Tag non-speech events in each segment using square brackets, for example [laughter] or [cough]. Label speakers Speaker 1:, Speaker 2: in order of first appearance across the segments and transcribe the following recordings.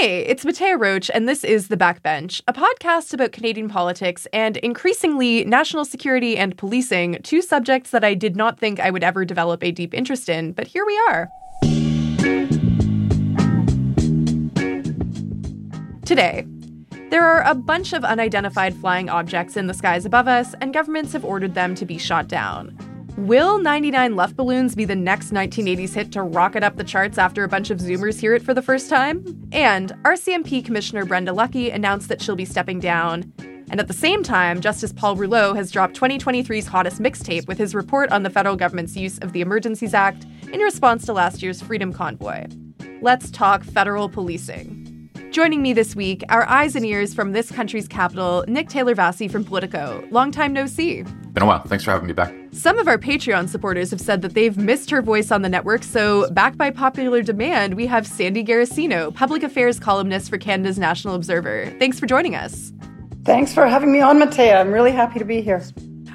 Speaker 1: Hey, it's Mattea Roach, and this is The Backbench, a podcast about Canadian politics and increasingly national security and policing, two subjects that I did not think I would ever develop a deep interest in, but here we are. Today, there are a bunch of unidentified flying objects in the skies above us, and governments have ordered them to be shot down. Will 99 Luftballons be the next 1980s hit to rocket up the charts after a bunch of Zoomers hear it for the first time? And RCMP Commissioner Brenda Lucki announced that she'll be stepping down. And at the same time, Justice Paul Rouleau has dropped 2023's hottest mixtape with his report on the federal government's use of the Emergencies Act in response to last year's Freedom Convoy. Let's talk federal policing. Joining me this week, our eyes and ears from this country's capital, Nick Taylor-Vaisey from Politico. Long time no see.
Speaker 2: Been a while. Thanks for having me back.
Speaker 1: Some of our Patreon supporters have said that they've missed her voice on the network, so back by popular demand, we have Sandy Garossino, public affairs columnist for Canada's National Observer. Thanks for joining us.
Speaker 3: Thanks for having me on, Mattea. I'm really happy to be here.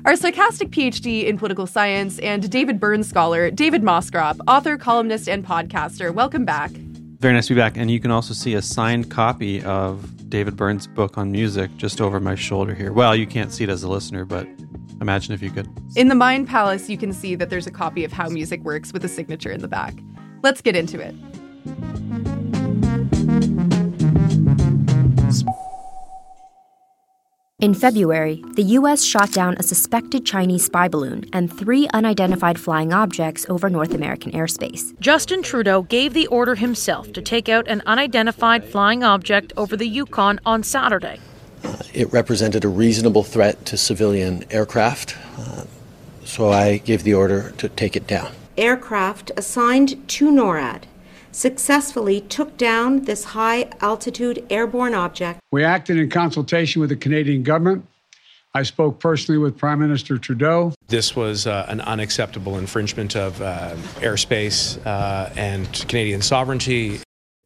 Speaker 1: Our sarcastic PhD in political science and David Byrne scholar, David Moscrop, author, columnist, and podcaster. Welcome back.
Speaker 4: Very nice to be back. And you can also see a signed copy of David Byrne's book on music just over my shoulder here. Well, you can't see it as a listener, but imagine if you could.
Speaker 1: In the Mind Palace, you can see that there's a copy of How Music Works with a signature in the back. Let's get into it.
Speaker 5: In February, the U.S. shot down a suspected Chinese spy balloon and three unidentified flying objects over North American airspace.
Speaker 6: Justin Trudeau gave the order himself to take out an unidentified flying object over the Yukon on Saturday.
Speaker 7: Uh, it represented a reasonable threat to civilian aircraft, uh, so I gave the order to take it down.
Speaker 8: Aircraft assigned to NORAD successfully took down this high altitude airborne object.
Speaker 9: We acted in consultation with the Canadian government. I spoke personally with Prime Minister Trudeau.
Speaker 10: This was uh, an unacceptable infringement of uh, airspace uh, and Canadian sovereignty.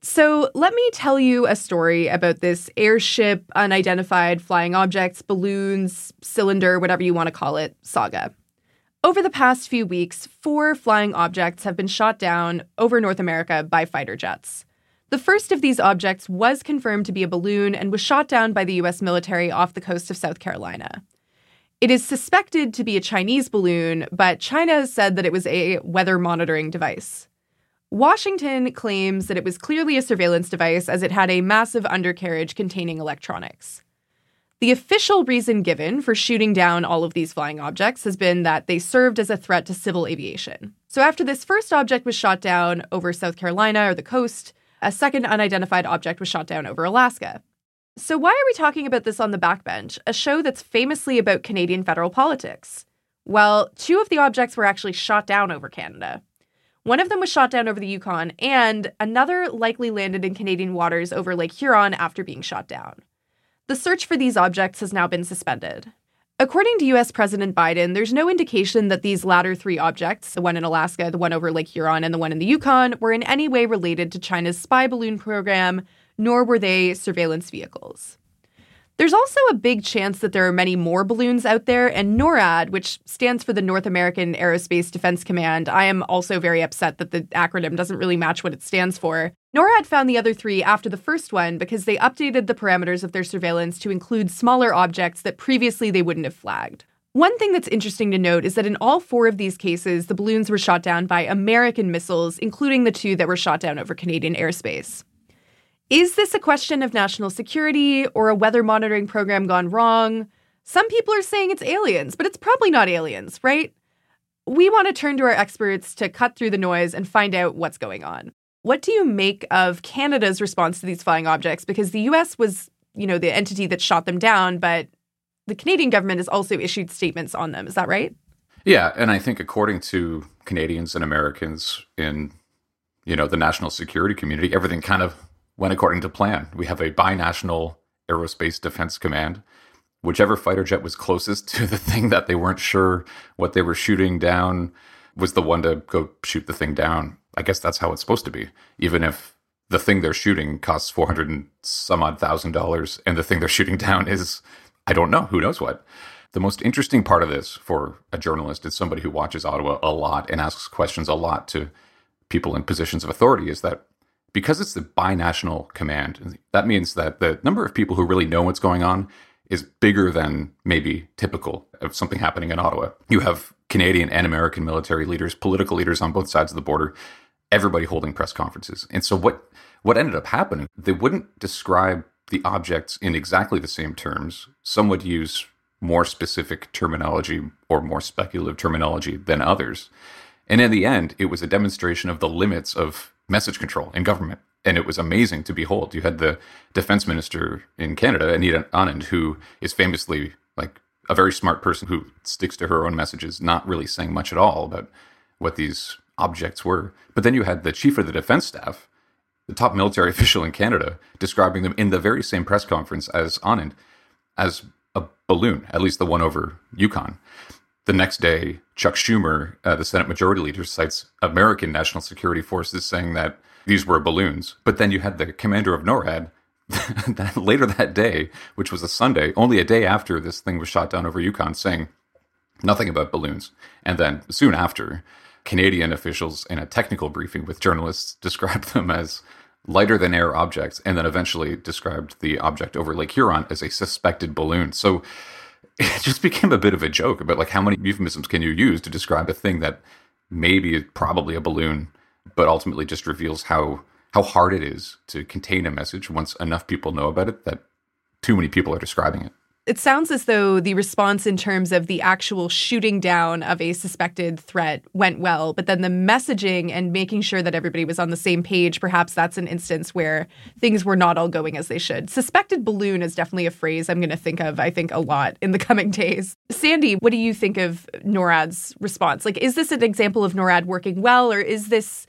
Speaker 1: So, let me tell you a story about this airship, unidentified flying objects, balloons, cylinder, whatever you want to call it, saga. Over the past few weeks, four flying objects have been shot down over North America by fighter jets. The first of these objects was confirmed to be a balloon and was shot down by the US military off the coast of South Carolina. It is suspected to be a Chinese balloon, but China said that it was a weather monitoring device. Washington claims that it was clearly a surveillance device as it had a massive undercarriage containing electronics. The official reason given for shooting down all of these flying objects has been that they served as a threat to civil aviation. So, after this first object was shot down over South Carolina or the coast, a second unidentified object was shot down over Alaska. So, why are we talking about this on the backbench, a show that's famously about Canadian federal politics? Well, two of the objects were actually shot down over Canada. One of them was shot down over the Yukon, and another likely landed in Canadian waters over Lake Huron after being shot down. The search for these objects has now been suspended. According to US President Biden, there's no indication that these latter three objects, the one in Alaska, the one over Lake Huron, and the one in the Yukon, were in any way related to China's spy balloon program, nor were they surveillance vehicles. There's also a big chance that there are many more balloons out there, and NORAD, which stands for the North American Aerospace Defense Command, I am also very upset that the acronym doesn't really match what it stands for. NORAD found the other three after the first one because they updated the parameters of their surveillance to include smaller objects that previously they wouldn't have flagged. One thing that's interesting to note is that in all four of these cases, the balloons were shot down by American missiles, including the two that were shot down over Canadian airspace. Is this a question of national security or a weather monitoring program gone wrong? Some people are saying it's aliens, but it's probably not aliens, right? We want to turn to our experts to cut through the noise and find out what's going on. What do you make of Canada's response to these flying objects? Because the US was, you know, the entity that shot them down, but the Canadian government has also issued statements on them. Is that right?
Speaker 2: Yeah, and I think according to Canadians and Americans in, you know, the national security community, everything kind of went according to plan. We have a binational aerospace defense command. Whichever fighter jet was closest [laughs] to the thing that they weren't sure what they were shooting down was the one to go shoot the thing down. I guess that's how it's supposed to be. Even if the thing they're shooting costs 400 and some odd thousand dollars and the thing they're shooting down is, I don't know, who knows what. The most interesting part of this for a journalist is somebody who watches Ottawa a lot and asks questions a lot to people in positions of authority is that because it's the binational command, that means that the number of people who really know what's going on is bigger than maybe typical of something happening in Ottawa. You have Canadian and American military leaders, political leaders on both sides of the border, everybody holding press conferences. And so what what ended up happening, they wouldn't describe the objects in exactly the same terms. Some would use more specific terminology or more speculative terminology than others. And in the end, it was a demonstration of the limits of message control in government. And it was amazing to behold. You had the defense minister in Canada, Anita Anand, who is famously like a very smart person who sticks to her own messages, not really saying much at all about what these objects were. But then you had the chief of the defense staff, the top military [laughs] official in Canada, describing them in the very same press conference as Anand as a balloon, at least the one over Yukon. The next day, Chuck Schumer, uh, the Senate Majority Leader, cites American national security forces saying that these were balloons. But then you had the commander of NORAD [laughs] that later that day, which was a Sunday, only a day after this thing was shot down over Yukon, saying nothing about balloons. And then soon after, Canadian officials in a technical briefing with journalists [laughs] described them as lighter than air objects, and then eventually described the object over Lake Huron as a suspected balloon. So it [laughs] just became a bit of a joke about like how many euphemisms can you use to describe a thing that maybe is probably a balloon, but ultimately just reveals how how hard it is to contain a message once enough people know about it that too many people are describing it.
Speaker 1: It sounds as though the response in terms of the actual shooting down of a suspected threat went well, but then the messaging and making sure that everybody was on the same page, perhaps that's an instance where things were not all going as they should. Suspected balloon is definitely a phrase I'm going to think of, I think, a lot in the [laughs] coming days. Sandy, what do you think of NORAD's response? Like, is this an example of NORAD working well, or is this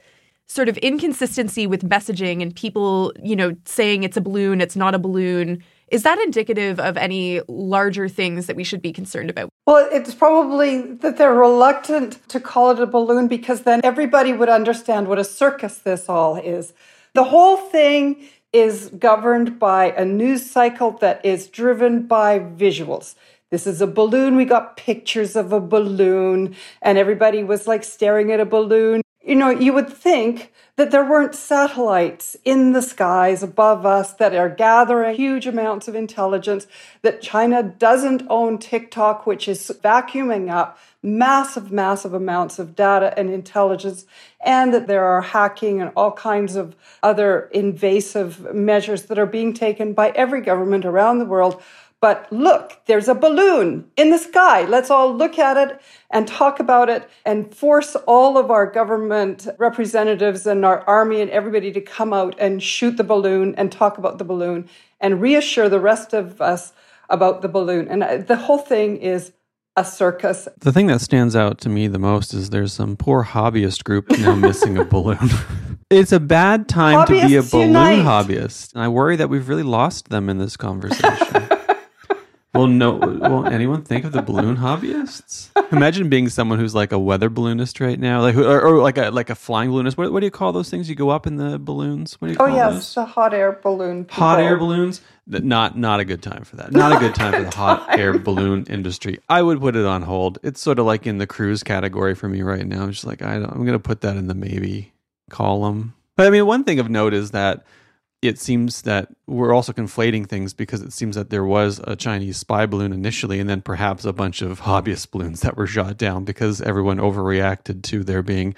Speaker 1: sort of inconsistency with messaging and people, you know, saying it's a balloon, it's not a balloon? Is that indicative of any larger things that we should be concerned about?
Speaker 3: Well, it's probably that they're reluctant to call it a balloon because then everybody would understand what a circus this all is. The whole thing is governed by a news cycle that is driven by visuals. This is a balloon. We got pictures of a balloon, and everybody was like staring at a balloon. You know, you would think that there weren't satellites in the skies above us that are gathering huge amounts of intelligence, that China doesn't own TikTok, which is vacuuming up massive, massive amounts of data and intelligence, and that there are hacking and all kinds of other invasive measures that are being taken by every government around the world but look, there's a balloon in the sky. Let's all look at it and talk about it and force all of our government representatives and our army and everybody to come out and shoot the balloon and talk about the balloon and reassure the rest of us about the balloon. And uh, the whole thing is a circus.
Speaker 4: The thing that stands out to me the most is there's some poor hobbyist group now [laughs] missing a balloon. it's a bad time Hobbyists to be a balloon unite. hobbyist. And I worry that we've really lost them in this conversation. [laughs] well, no. Will anyone think of the balloon hobbyists? Imagine being someone who's like a weather balloonist right now, like or, or like a like a flying balloonist. What, what do you call those things? You go up in the balloons. What do you
Speaker 3: oh,
Speaker 4: call
Speaker 3: yes,
Speaker 4: those?
Speaker 3: the hot air balloon.
Speaker 4: People. Hot air balloons. Not not a good time for that. Not a good time for the hot [laughs] air balloon industry. I would put it on hold. It's sort of like in the cruise category for me right now. I'm just like I don't, I'm going to put that in the maybe column. But I mean, one thing of note is that it seems that we're also conflating things because it seems that there was a Chinese spy balloon initially, and then perhaps a bunch of hobbyist balloons that were shot down because everyone overreacted to there being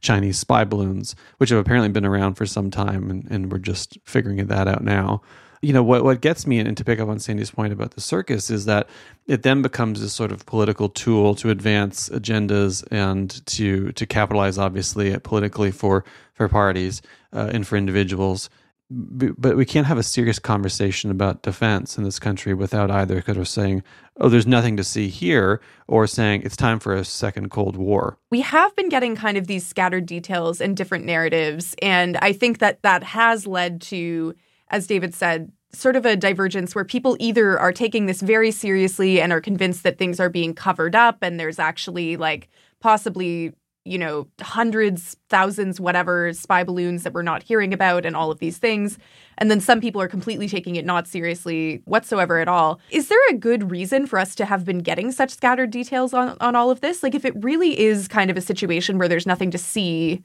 Speaker 4: Chinese spy balloons, which have apparently been around for some time, and, and we're just figuring that out now. You know what? What gets me, and to pick up on Sandy's point about the circus, is that it then becomes this sort of political tool to advance agendas and to to capitalize, obviously, politically for for parties uh, and for individuals but we can't have a serious conversation about defense in this country without either kind of saying, oh, there's nothing to see here, or saying it's time for a second Cold War.
Speaker 1: We have been getting kind of these scattered details and different narratives. And I think that that has led to, as David said, sort of a divergence where people either are taking this very seriously and are convinced that things are being covered up and there's actually like possibly you know, hundreds, thousands, whatever spy balloons that we're not hearing about and all of these things. And then some people are completely taking it not seriously whatsoever at all. Is there a good reason for us to have been getting such scattered details on, on all of this? Like, if it really is kind of a situation where there's nothing to see,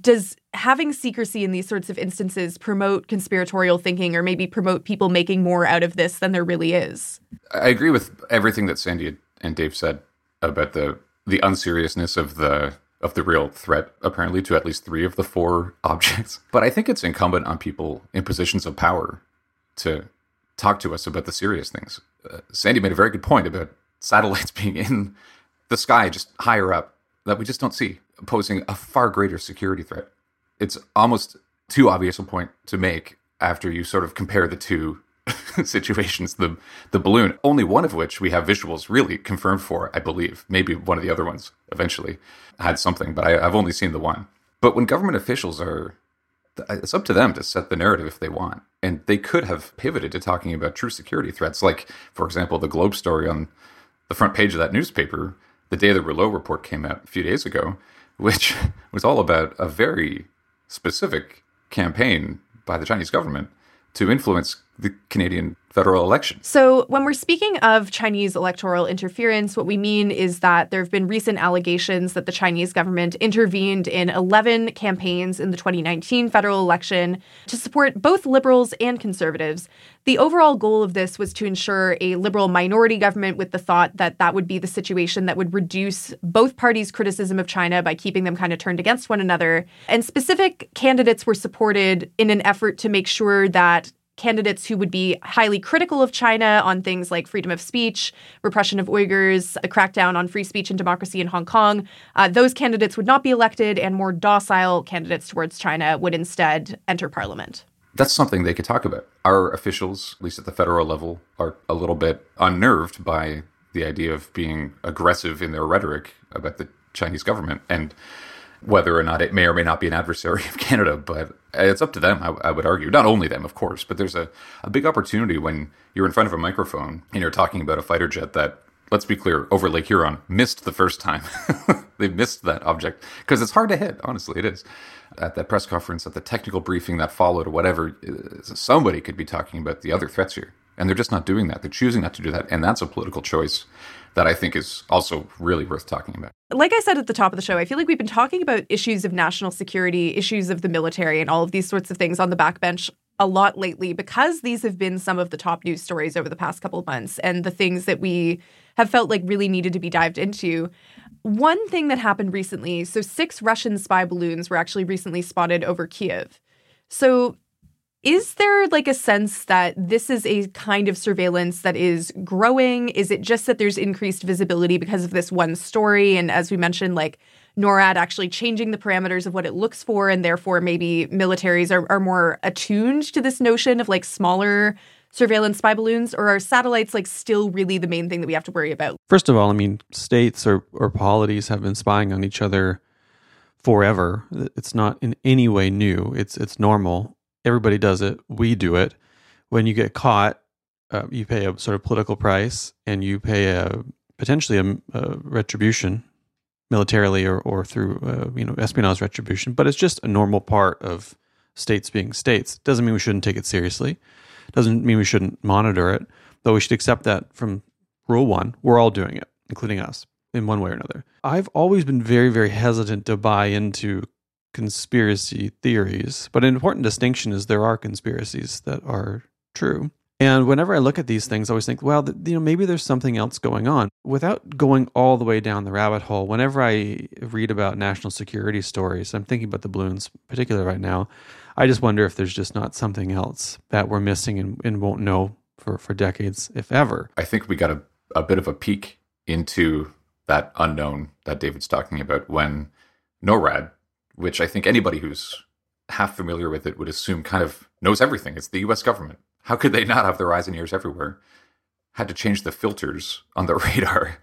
Speaker 1: does having secrecy in these sorts of instances promote conspiratorial thinking or maybe promote people making more out of this than there really is?
Speaker 2: I agree with everything that Sandy and Dave said about the the unseriousness of the of the real threat apparently to at least 3 of the 4 [laughs] objects. But I think it's incumbent on people in positions of power to talk to us about the serious things. Uh, Sandy made a very good point about satellites [laughs] being in the sky just higher up that we just don't see posing a far greater security threat. It's almost too obvious a point to make after you sort of compare the two [laughs] situations. The the balloon, only one of which we have visuals really confirmed for, I believe. Maybe one of the other ones eventually had something, but I, I've only seen the one. But when government officials are, it's up to them to set the narrative if they want, and they could have pivoted to talking about true security threats, like for example the Globe story on the front page of that newspaper the day the Rouleau report came out a few days ago which [laughs] was all about a very specific campaign by the Chinese government to influence the Canadian federal election.
Speaker 1: So, when we're speaking of Chinese electoral interference, what we mean is that there have been recent allegations that the Chinese government intervened in 11 campaigns in the 2019 federal election to support both liberals and conservatives. The overall goal of this was to ensure a liberal minority government with the thought that that would be the situation that would reduce both parties' criticism of China by keeping them kind of turned against one another. And specific candidates were supported in an effort to make sure that candidates who would be highly critical of China on things like freedom of speech, repression of Uyghurs, a crackdown on free speech and democracy in Hong Kong, uh, those candidates would not be elected, and more docile candidates towards China would instead enter parliament.
Speaker 2: That's something they could talk about. Our officials, at least at the federal level, are a little bit unnerved by the idea of being aggressive in their rhetoric about the Chinese government. And whether or not it may or may not be an adversary of Canada, but it's up to them, I, I, would argue. Not only them, of course, but there's a, a big opportunity when you're in front of a microphone and you're talking about a fighter jet that, let's be clear, over Lake Huron missed the first time. [laughs] they missed that object because it's hard to hit, honestly, it is. At that press conference, at the technical briefing that followed, or whatever, uh, somebody could be talking about the other threats here. And they're just not doing that. They're choosing not to do that. And that's a political choice that I think is also really worth talking about.
Speaker 1: Like I said at the top of the show, I feel like we've been talking about issues of national security, issues of the military, and all of these sorts of things on the backbench a lot lately because these have been some of the top news stories over the past couple of months and the things that we have felt like really needed to be dived into. One thing that happened recently so, six Russian spy balloons were actually recently spotted over Kiev. So, is there like a sense that this is a kind of surveillance that is growing? Is it just that there's increased visibility because of this one story? And as we mentioned, like NORAD actually changing the parameters of what it looks for, and therefore maybe militaries are, are more attuned to this notion of like smaller surveillance spy balloons, or are satellites like still really the main thing that we have to worry about?
Speaker 4: First of all, I mean, states or, or polities have been spying on each other forever. It's not in any way new. It's it's normal everybody does it. We do it. When you get caught, uh, you pay a sort of political price, and you pay a potentially a, a retribution, militarily or or through uh, you know espionage retribution. But it's just a normal part of states being states. Doesn't mean we shouldn't take it seriously. Doesn't mean we shouldn't monitor it. Though we should accept that from rule one, we're all doing it, including us, in one way or another. I've always been very, very hesitant to buy into conspiracy theories, but an important distinction is there are conspiracies that are true. And whenever I look at these things, I always think, well, you know, maybe there's something else going on. Without going all the way down the rabbit hole, whenever I read about national security stories, I'm thinking about the balloons, particularly right now. I just wonder if there's just not something else that we're missing and, and won't know for, for decades, if ever.
Speaker 2: I think we got a, a bit of a peek into that unknown that David's talking about when NORAD which I think anybody who's half familiar with it would assume kind of knows everything. It's the US government. How could they not have their eyes and ears everywhere? Had to change the filters on the [laughs] radar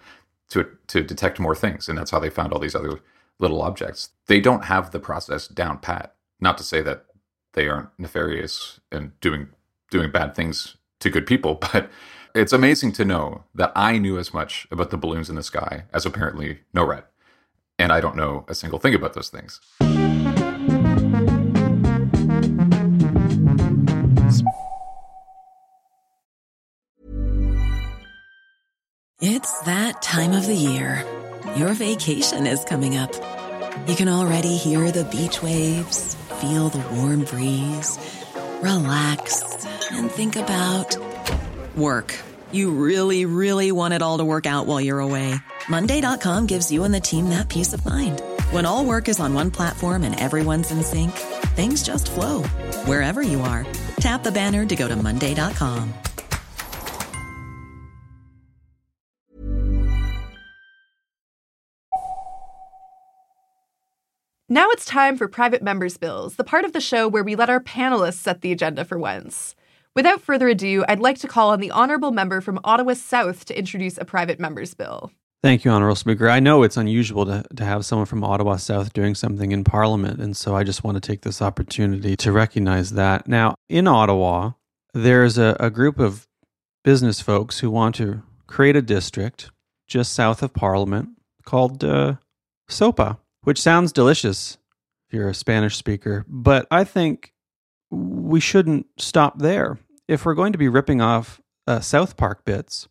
Speaker 2: to to detect more things, and that's how they found all these other little objects. They don't have the process down pat. Not to say that they aren't nefarious and doing doing bad things to good people, [laughs] but it's amazing to know that I knew as much about the balloons in the sky as apparently no NORAD and I don't know a single thing about those things.
Speaker 11: It's that time of the year. Your vacation is coming up. You can already hear the beach waves, feel the warm breeze, relax, and think about work. You really, really want it all to work out while you're away. Monday.com gives you and the team that peace of mind. When all work is on one platform and everyone's in sync, things just flow wherever you are. Tap the banner to go to Monday.com.
Speaker 1: Now it's time for Private Members Bills, the part of the show where we let our panelists set the agenda for once. Without further ado, I'd like to call on the Honourable Member from Ottawa South to introduce a Private Members Bill.
Speaker 4: Thank you, Honourable Speaker. I know it's unusual to, to have someone from Ottawa South doing something in Parliament, and so I just want to take this opportunity to recognize that. Now, in Ottawa, there's a, a group of business folks who want to create a district just south of Parliament called uh, SOPA which sounds delicious if you're a Spanish speaker, but I think we shouldn't stop there. If we're going to be ripping off uh, South Park bits,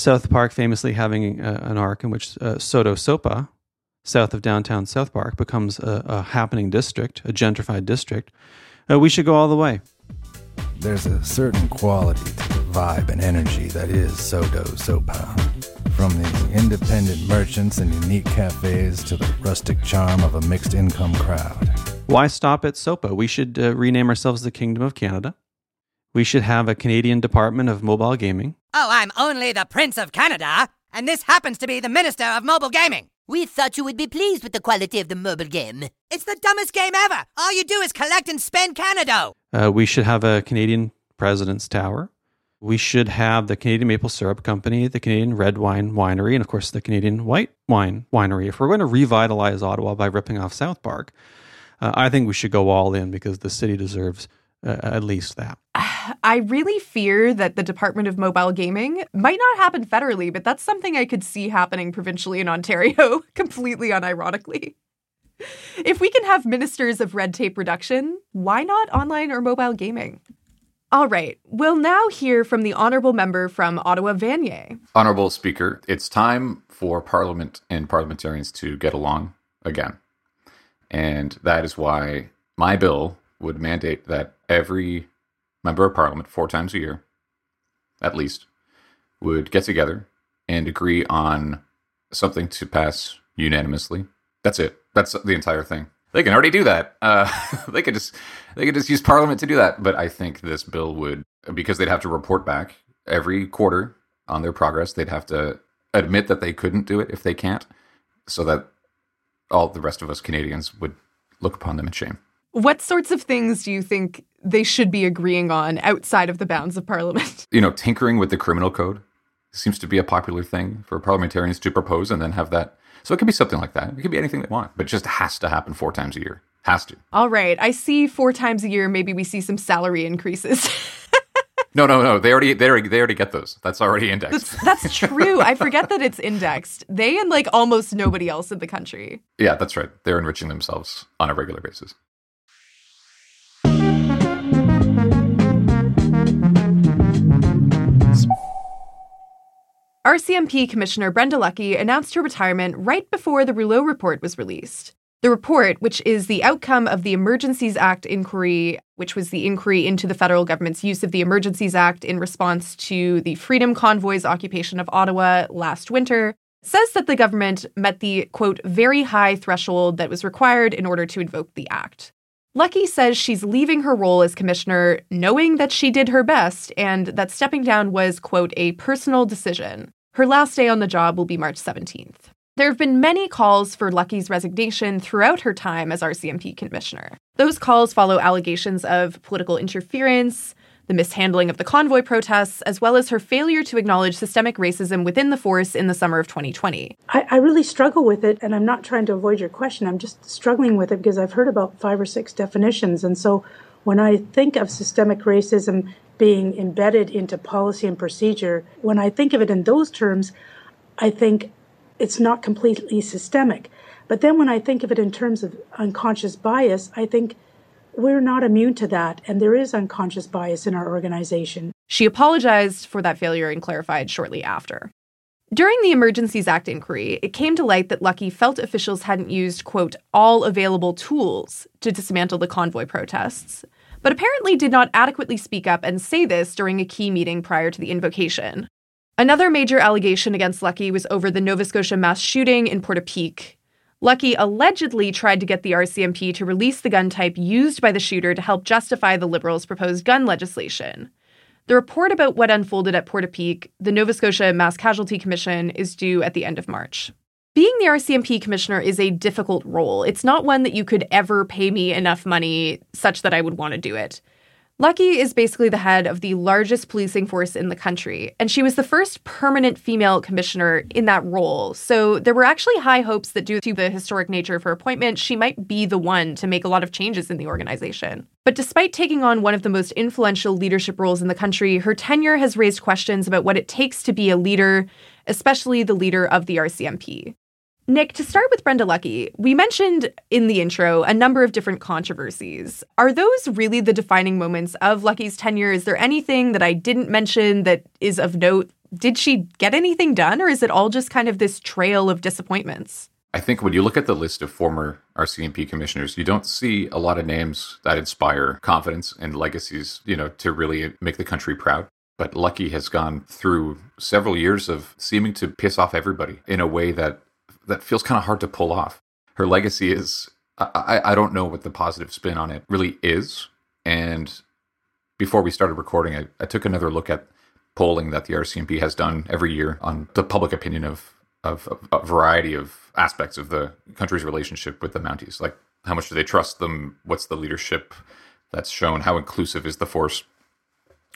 Speaker 4: South Park famously having uh, an arc in which uh, SoDoSoPa, south of downtown South Park, becomes a, a happening district, a gentrified district, uh, we should go all the way.
Speaker 12: There's a certain quality to the vibe and energy that is SoDoSoPa. From the independent merchants and unique cafes to the rustic charm of a mixed income crowd.
Speaker 4: Why stop at SOPA? We should uh, rename ourselves the Kingdom of Canada. We should have a Canadian Department of Mobile Gaming.
Speaker 13: Oh, I'm only the Prince of Canada, and this happens to be the Minister of Mobile Gaming.
Speaker 14: We thought you would be pleased with the quality of the mobile game.
Speaker 13: It's the dumbest game ever. All you do is collect and spend Canada.
Speaker 4: Uh, we should have a Canadian President's Tower we should have the Canadian Maple Syrup Company, the Canadian Red Wine Winery, and of course the Canadian White Wine Winery. If we're going to revitalize Ottawa by ripping off South Park, uh, I think we should go all in because the city deserves uh, at least that.
Speaker 1: I really fear that the Department of Mobile Gaming might not happen federally, but that's something I could see happening provincially in Ontario, [laughs] completely unironically. If we can have ministers of red tape reduction, why not online or mobile gaming? All right. We'll now hear from the honourable member from Ottawa Vanier.
Speaker 2: Honourable Speaker, it's time for Parliament and parliamentarians to get along again. And that is why my bill would mandate that every member of Parliament, four times a year at least, would get together and agree on something to pass unanimously. That's it. That's the entire thing. They can already do that. Uh, [laughs] they could just they could just use Parliament to do that. But I think this bill would because they'd have to report back every quarter on their progress. They'd have to admit that they couldn't do it if they can't, so that all the rest of us Canadians would look upon them in shame.
Speaker 1: What sorts of things do you think they should be agreeing on outside of the bounds of Parliament? [laughs]
Speaker 2: You know, tinkering with the criminal code seems to be a popular thing for parliamentarians to propose and then have that so it could be something like that. It could be anything they want, but it just has to happen four times a year. Has to.
Speaker 1: All right. I see four times a year, maybe we see some salary increases. [laughs]
Speaker 2: no, no, no. They already, they already, they already get those. That's already indexed.
Speaker 1: That's, that's true. I forget that it's indexed. They and like almost nobody else in the country.
Speaker 2: Yeah, that's right. They're enriching themselves on a regular basis.
Speaker 1: RCMP Commissioner Brenda Lucki announced her retirement right before the Rouleau report was released. The report, which is the outcome of the Emergencies Act inquiry, which was the inquiry into the federal government's use of the Emergencies Act in response to the Freedom Convoy's occupation of Ottawa last winter, says that the government met the, quote, very high threshold that was required in order to invoke the act. Lucki says she's leaving her role as commissioner knowing that she did her best and that stepping down was, quote, a personal decision. Her last day on the job will be March 17th. There have been many calls for Lucki's resignation throughout her time as RCMP commissioner. Those calls follow allegations of political interference, the mishandling of the convoy protests, as well as her failure to acknowledge systemic racism within the force in the summer of 2020.
Speaker 15: I, I, really struggle with it, and I'm not trying to avoid your question. I'm just struggling with it because I've heard about five or six definitions. And so when I think of systemic racism being embedded into policy and procedure, when I think of it in those terms, I think it's not completely systemic. But then when I think of it in terms of unconscious bias, I think we're not immune to that, and there is unconscious bias in our organization.
Speaker 1: She apologized for that failure and clarified shortly after. During the Emergencies Act inquiry, it came to light that Lucki felt officials hadn't used, quote, all available tools to dismantle the convoy protests, but apparently did not adequately speak up and say this during a key meeting prior to the invocation. Another major allegation against Lucki was over the Nova Scotia mass shooting in Portapique. Lucki allegedly tried to get the RCMP to release the gun type used by the shooter to help justify the Liberals' proposed gun legislation. The report about what unfolded at Portapique, the Nova Scotia Mass Casualty Commission, is due at the end of March. Being the RCMP commissioner is a difficult role. It's not one that you could ever pay me enough money such that I would want to do it. Lucki is basically the head of the largest policing force in the country, and she was the first permanent female commissioner in that role. So there were actually high hopes that, due to the historic nature of her appointment, she might be the one to make a lot of changes in the organization. But despite taking on one of the most influential leadership roles in the country, her tenure has raised questions about what it takes to be a leader, especially the leader of the RCMP. Nick, to start with Brenda Lucki, we mentioned in the intro a number of different controversies. Are those really the defining moments of Lucki's tenure? Is there anything that I didn't mention that is of note? Did she get anything done, or is it all just kind of this trail of disappointments?
Speaker 2: I think when you look at the list of former RCMP commissioners, you don't see a lot of names that inspire confidence and legacies, you know, to really make the country proud. But Lucki has gone through several years of seeming to piss off everybody in a way that that feels kind of hard to pull off. Her legacy is I, I don't know what the positive spin on it really is. And before we started recording, I, I took another look at polling that the RCMP has done every year on the public opinion of, of, of a variety of aspects of the country's relationship with the Mounties. Like how much do they trust them? What's the leadership that's shown? How inclusive is the force?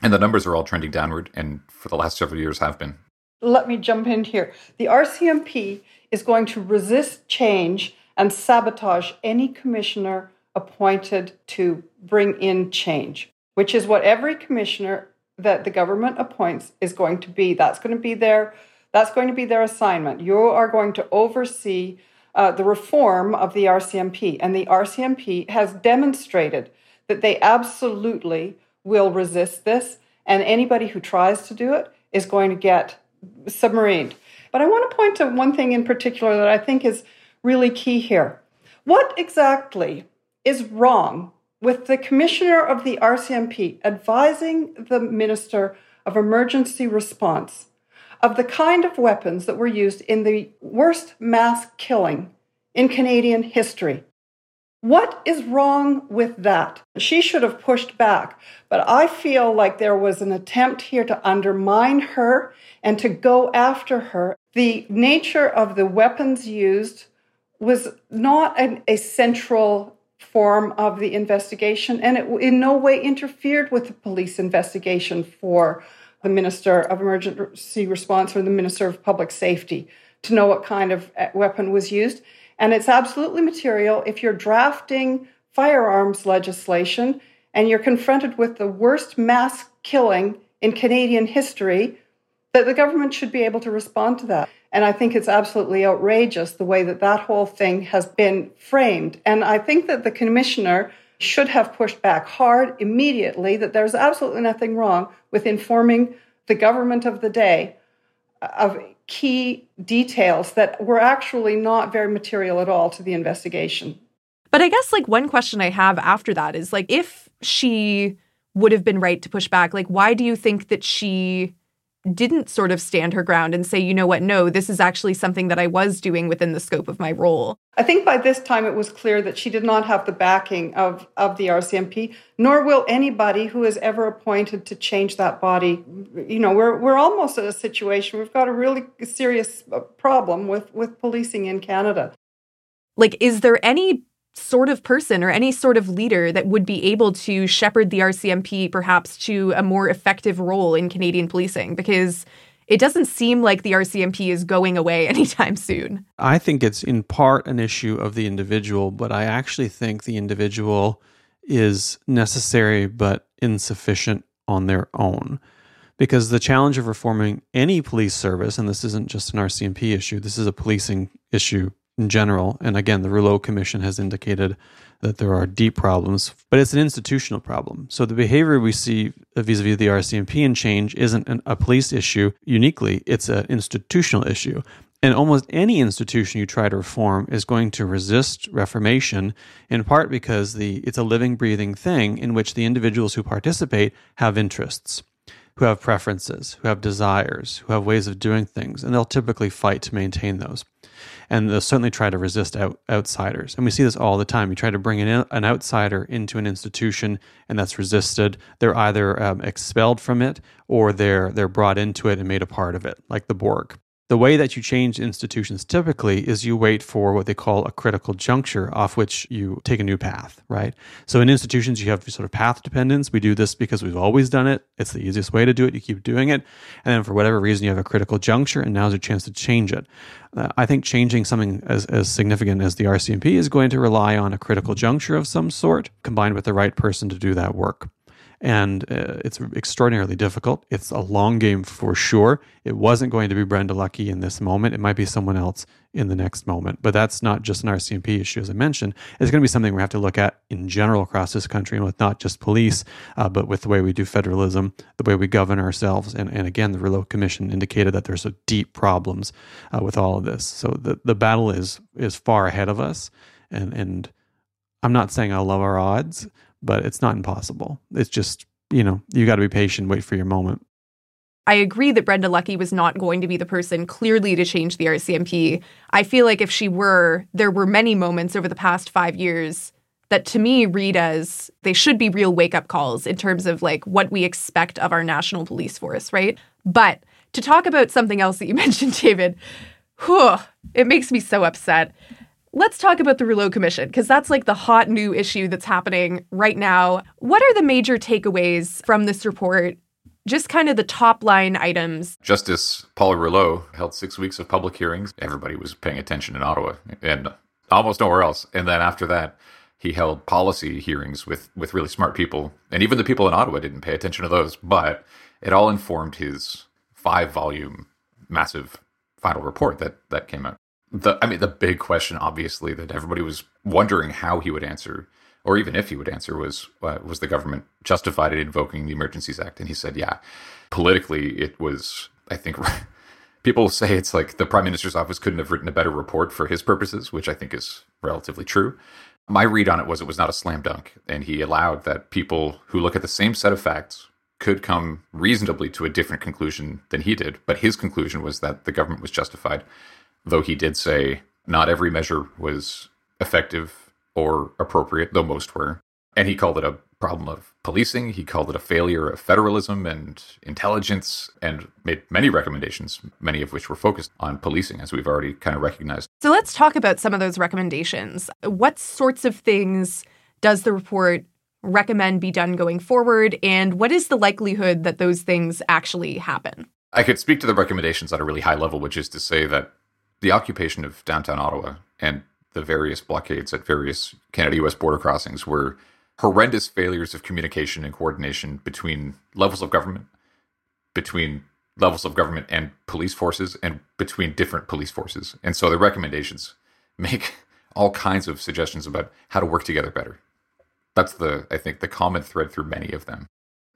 Speaker 2: And the numbers are all trending downward, and for the last several years have been.
Speaker 3: Let me jump in here. The RCMP is going to resist change and sabotage any commissioner appointed to bring in change, which is what every commissioner that the government appoints is going to be. That's going to be their that's going to be their assignment. You are going to oversee uh, the reform of the RCMP, and the RCMP has demonstrated that they absolutely will resist this, and anybody who tries to do it is going to get submarined. But I want to point to one thing in particular that I think is really key here. What exactly is wrong with the commissioner of the RCMP advising the Minister of Emergency Response of the kind of weapons that were used in the worst mass killing in Canadian history? What is wrong with that? She should have pushed back, but I feel like there was an attempt here to undermine her and to go after her. The nature of the weapons used was not an, a central form of the investigation, and it in no way interfered with the police investigation for the Minister of Emergency Response or the Minister of Public Safety to know what kind of uh, weapon was used. And it's absolutely material if you're drafting firearms legislation and you're confronted with the worst mass killing in Canadian history, that the government should be able to respond to that. And I think it's absolutely outrageous the way that that whole thing has been framed. And I think that the commissioner should have pushed back hard immediately that there's absolutely nothing wrong with informing the government of the day of key details that were actually not very material at all to the investigation.
Speaker 1: But I guess like one question I have after that is like if she would have been right to push back, like why do you think that she didn't sort of stand her ground and say, you know what, no, this is actually something that I was doing within the scope of my role.
Speaker 3: I think by this time it was clear that she did not have the backing of, of the RCMP, nor will anybody who is ever appointed to change that body. You know, we're, we're almost at a situation, we've got a really serious uh, problem with, with policing in Canada.
Speaker 1: Like, is there any sort of person or any sort of leader that would be able to shepherd the RCMP perhaps to a more effective role in Canadian policing because it doesn't seem like the RCMP is going away [laughs] anytime soon.
Speaker 4: I think it's in part an issue of the individual, but I actually think the individual is necessary but insufficient on their own. Because the challenge of reforming any police service, and this isn't just an RCMP issue, this is a policing issue in general. And again, the Rouleau Commission has indicated that there are deep problems, but it's an institutional problem. So the behavior we see vis a vis the RCMP and change isn't an, a police issue uniquely, it's an institutional issue. And almost any institution you try to reform is going to resist reformation, in part because the, it's a living, breathing thing in which the individuals who participate have interests, who have preferences, who have desires, who have ways of doing things, and they'll typically fight to maintain those and they'll certainly try to resist out, outsiders. And we see this all the time. You try to bring an, an outsider into an institution, and that's resisted. They're either um, expelled from it or they're they're brought into it and made a part of it, like the Borg the way that you change institutions typically is you wait for what they call a critical juncture off which you take a new path, right? So in institutions, you have sort of path dependence. We do this because we've always done it. It's the easiest way to do it. You keep doing it. And then for whatever reason, you have a critical juncture, and now's your chance to change it. Uh, I think changing something as, as significant as the RCMP is going to rely on a critical juncture of some sort combined with the right person to do that work and uh, it's extraordinarily difficult. It's a long game for sure. It wasn't going to be Brenda Lucki in this moment. It might be someone else in the next moment. But that's not just an RCMP issue, as I mentioned. It's going to be something we have to look at in general across this country, and with not just police, uh, but with the way we do federalism, the way we govern ourselves. And, and again, the Rouleau Commission indicated that there's a deep problems uh, with all of this. So the, the battle is is far ahead of us, and and I'm not saying I love our odds but it's not impossible. It's just, you know, you got to be patient, wait for your moment.
Speaker 1: I agree that Brenda Lucki was not going to be the person clearly to change the RCMP. I feel like if she were, there were many moments over the past five years that to me read as they should be real wake up calls in terms of like what we expect of our national police force, right? But to talk about something else that you [laughs] mentioned, David, whew, it makes me so upset. Let's talk about the Rouleau Commission because that's like the hot new issue that's happening right now. What are the major takeaways from this report? Just kind of the top line items.
Speaker 2: Justice Paul Rouleau held six weeks of public hearings. Everybody was paying attention in Ottawa and almost nowhere else. And then after that, he held policy hearings with, with really smart people. And even the people in Ottawa didn't pay attention to those, but it all informed his five volume, massive final report that, that came out the I mean the big question obviously that everybody was wondering how he would answer or even if he would answer was uh, was the government justified in invoking the Emergencies Act? And he said yeah. Politically it was I think [laughs] people say it's like the prime minister's office couldn't have written a better report for his purposes which I think is relatively true. My read on it was it was not a slam dunk and he allowed that people who look at the same set of facts could come reasonably to a different conclusion than he did. But his conclusion was that the government was justified though he did say not every measure was effective or appropriate, though most were. And he called it a problem of policing. He called it a failure of federalism and intelligence and made many recommendations, many of which were focused on policing, as we've already kind of recognized.
Speaker 1: So let's talk about some of those recommendations. What sorts of things does the report recommend be done going forward? And what is the likelihood that those things actually happen?
Speaker 2: I could speak to the recommendations at a really high level, which is to say that the occupation of downtown Ottawa and the various blockades at various Canada US border crossings were horrendous failures of communication and coordination between levels of government, between levels of government and police forces, and between different police forces. And so the recommendations make all kinds of suggestions about how to work together better. That's the, I think, the common thread through many of them.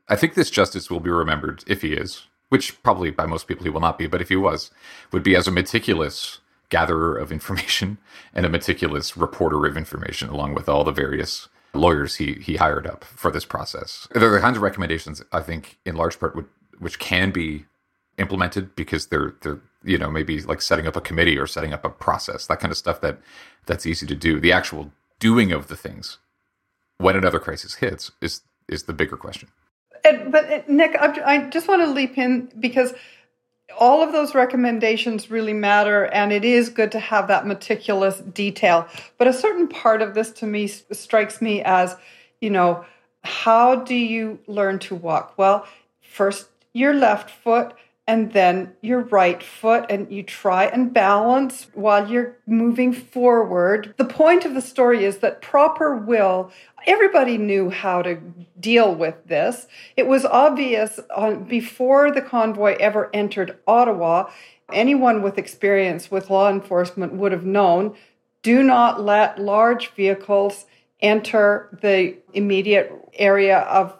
Speaker 2: I think this justice will be remembered, if he is, which probably by most people he will not be, but if he was, would be as a meticulous gatherer of information [laughs] and a meticulous reporter of information, along with all the various lawyers he he hired up for this process. There are the kinds of recommendations I think, in large part, would, which can be implemented because they're they're you know maybe like setting up a committee or setting up a process, that kind of stuff that that's easy to do. The actual doing of the things when another crisis hits is is the bigger question.
Speaker 3: And, but Nick, I just want to leap in because all of those recommendations really matter, and it is good to have that meticulous detail. But a certain part of this to me strikes me as, you know, how do you learn to walk? Well, first your left foot and then your right foot, and you try and balance while you're moving forward. The point of the story is that proper will, everybody knew how to deal with this. It was obvious on, before the convoy ever entered Ottawa. Anyone with experience with law enforcement would have known do not let large vehicles enter the immediate area of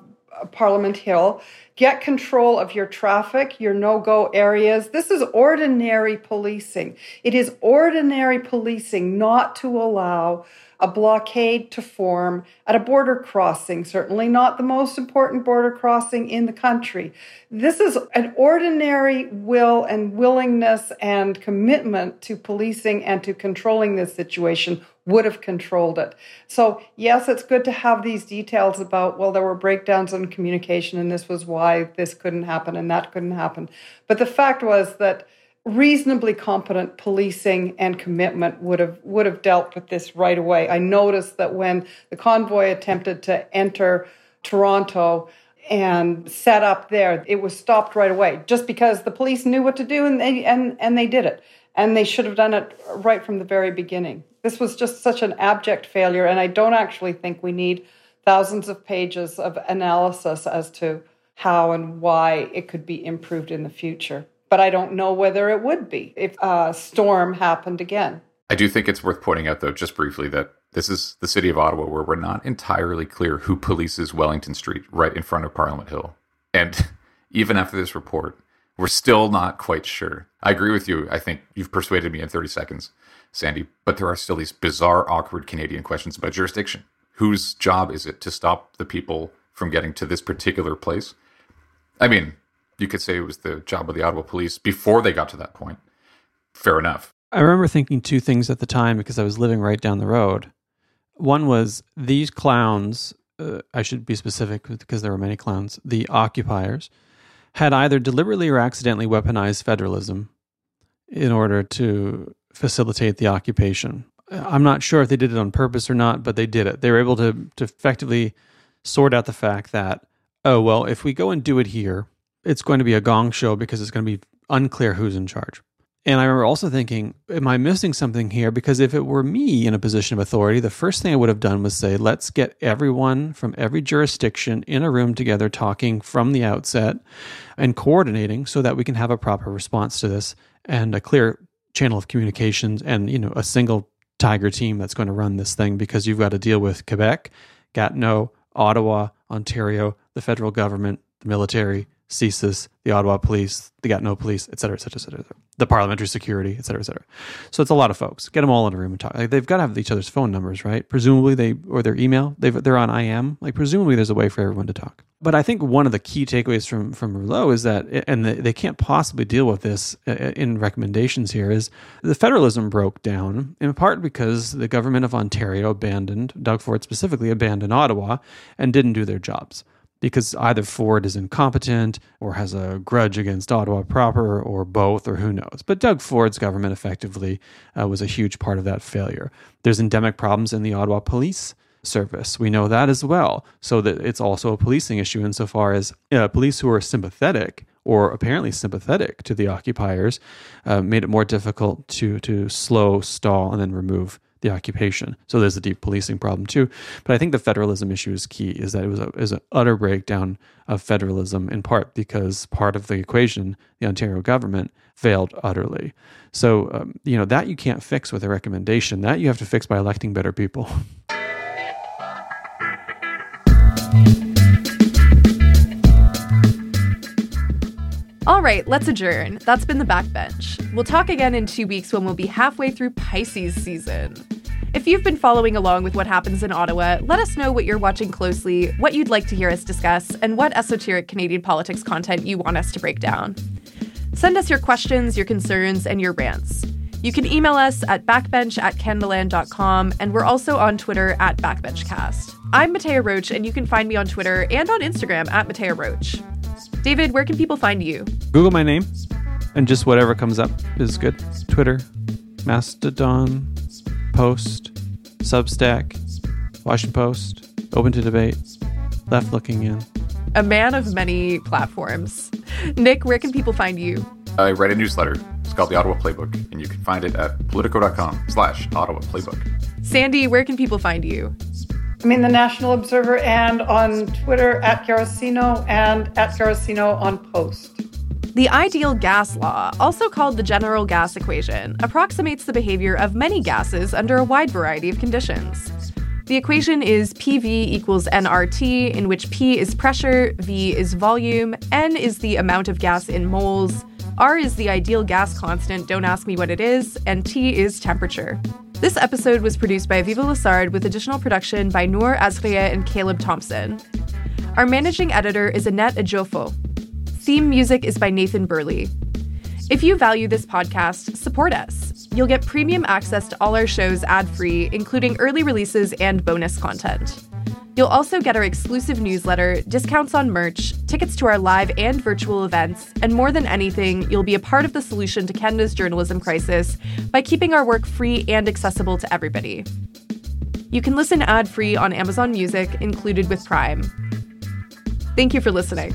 Speaker 3: Parliament Hill, get control of your traffic, your no go areas. This is ordinary policing. It is ordinary policing not to allow a blockade to form at a border crossing, certainly not the most important border crossing in the country. This is an ordinary will and willingness and commitment to policing and to controlling this situation would have controlled it. So, yes, it's good to have these details about, well, there were breakdowns in communication and this was why this couldn't happen and that couldn't happen. But the fact was that reasonably competent policing and commitment would have would have dealt with this right away. I noticed that when the convoy attempted to enter Toronto and set up there, it was stopped right away just because the police knew what to do and they and and they did it. And they should have done it right from the very beginning. This was just such an abject failure and I don't actually think we need thousands of pages of analysis as to how and why it could be improved in the future but I don't know whether it would be if a storm happened again.
Speaker 2: I do think it's worth pointing out, though, just briefly, that this is the city of Ottawa where we're not entirely clear who polices Wellington Street right in front of Parliament Hill. And [laughs] even after this report, we're still not quite sure. I agree with you. I think you've persuaded me in 30 seconds, Sandy, but there are still these bizarre, awkward Canadian questions about jurisdiction. Whose job is it to stop the people from getting to this particular place? I mean, you could say it was the job of the Ottawa police before they got to that point. Fair enough.
Speaker 4: I remember thinking two things at the time because I was living right down the road. One was these clowns, uh, I should be specific because there were many clowns, the occupiers, had either deliberately or accidentally weaponized federalism in order to facilitate the occupation. I'm not sure if they did it on purpose or not, but they did it. They were able to, to effectively sort out the fact that, oh, well, if we go and do it here, it's going to be a gong show because it's going to be unclear who's in charge. And I remember also thinking, am I missing something here? Because if it were me in a position of authority, the first thing I would have done was say, let's get everyone from every jurisdiction in a room together talking from the outset and coordinating so that we can have a proper response to this and a clear channel of communications and, you know, a single tiger team that's going to run this thing because you've got to deal with Quebec, Gatineau, Ottawa, Ontario, the federal government, the military, CSIS, the Ottawa Police, the Gatineau Police, et cetera, et cetera, et cetera, et cetera, the Parliamentary Security, et cetera, et cetera. So it's a lot of folks. Get them all in a room and talk. Like they've got to have each other's phone numbers, right? Presumably they or their email. they they're on IM. Like presumably there's a way for everyone to talk. But I think one of the key takeaways from from Rouleau is that, and they, they can't possibly deal with this uh, in recommendations here, is the federalism broke down in part because the government of Ontario abandoned Doug Ford specifically abandoned Ottawa and didn't do their jobs because either Ford is incompetent or has a grudge against Ottawa proper or both or who knows. But Doug Ford's government effectively uh, was a huge part of that failure. There's endemic problems in the Ottawa police service. We know that as well. So that it's also a policing issue insofar as uh, police who are sympathetic or apparently sympathetic to the occupiers uh, made it more difficult to to slow, stall, and then remove the occupation. So there's a deep policing problem too. But I think the federalism issue is key. Is that it was a, is an utter breakdown of federalism in part because part of the equation, the Ontario government failed utterly. So um, you know that you can't fix with a recommendation. That you have to fix by electing better people. [laughs]
Speaker 1: All right, let's adjourn. That's been the backbench. We'll talk again in two weeks when we'll be halfway through Pisces season. If you've been following along with what happens in Ottawa, let us know what you're watching closely, what you'd like to hear us discuss, and what esoteric Canadian politics content you want us to break down. Send us your questions, your concerns, and your rants. You can email us at backbench at canadaland.com, and we're also on Twitter at backbenchcast. I'm Mattea Roach, and you can find me on Twitter and on Instagram at Mattea Roach. David, where can people find you?
Speaker 4: Google my name, and just whatever comes up is good. Twitter, Mastodon, Post, Substack, Washington Post, Open to Debate, Left Looking In.
Speaker 1: A man of many platforms. Nick, where can people find you?
Speaker 2: I write a newsletter. It's called the Ottawa Playbook, and you can find it at politico.com slash Ottawa Playbook.
Speaker 1: Sandy, where can people find you?
Speaker 3: I'm in the National Observer and on Twitter at Garossino and at Garossino on Post.
Speaker 1: The ideal gas law, also called the general gas equation, approximates the behavior of many gases under a wide variety of conditions. The equation is PV equals nRT, in which P is pressure, V is volume, N is the amount of gas in moles, R is the ideal gas constant, don't ask me what it is, and T is temperature. This episode was produced by Aviva Lessard with additional production by Noor Azrieh and Caleb Thompson. Our managing editor is Annette Ejiofor. Theme music is by Nathan Burley. If you value this podcast, support us. You'll get premium access to all our shows ad free, including early releases and bonus content. You'll also get our exclusive newsletter, discounts on merch, tickets to our live and virtual events, and more than anything, you'll be a part of the solution to Canada's journalism crisis by keeping our work free and accessible to everybody. You can listen ad free on Amazon Music, included with Prime. Thank you for listening.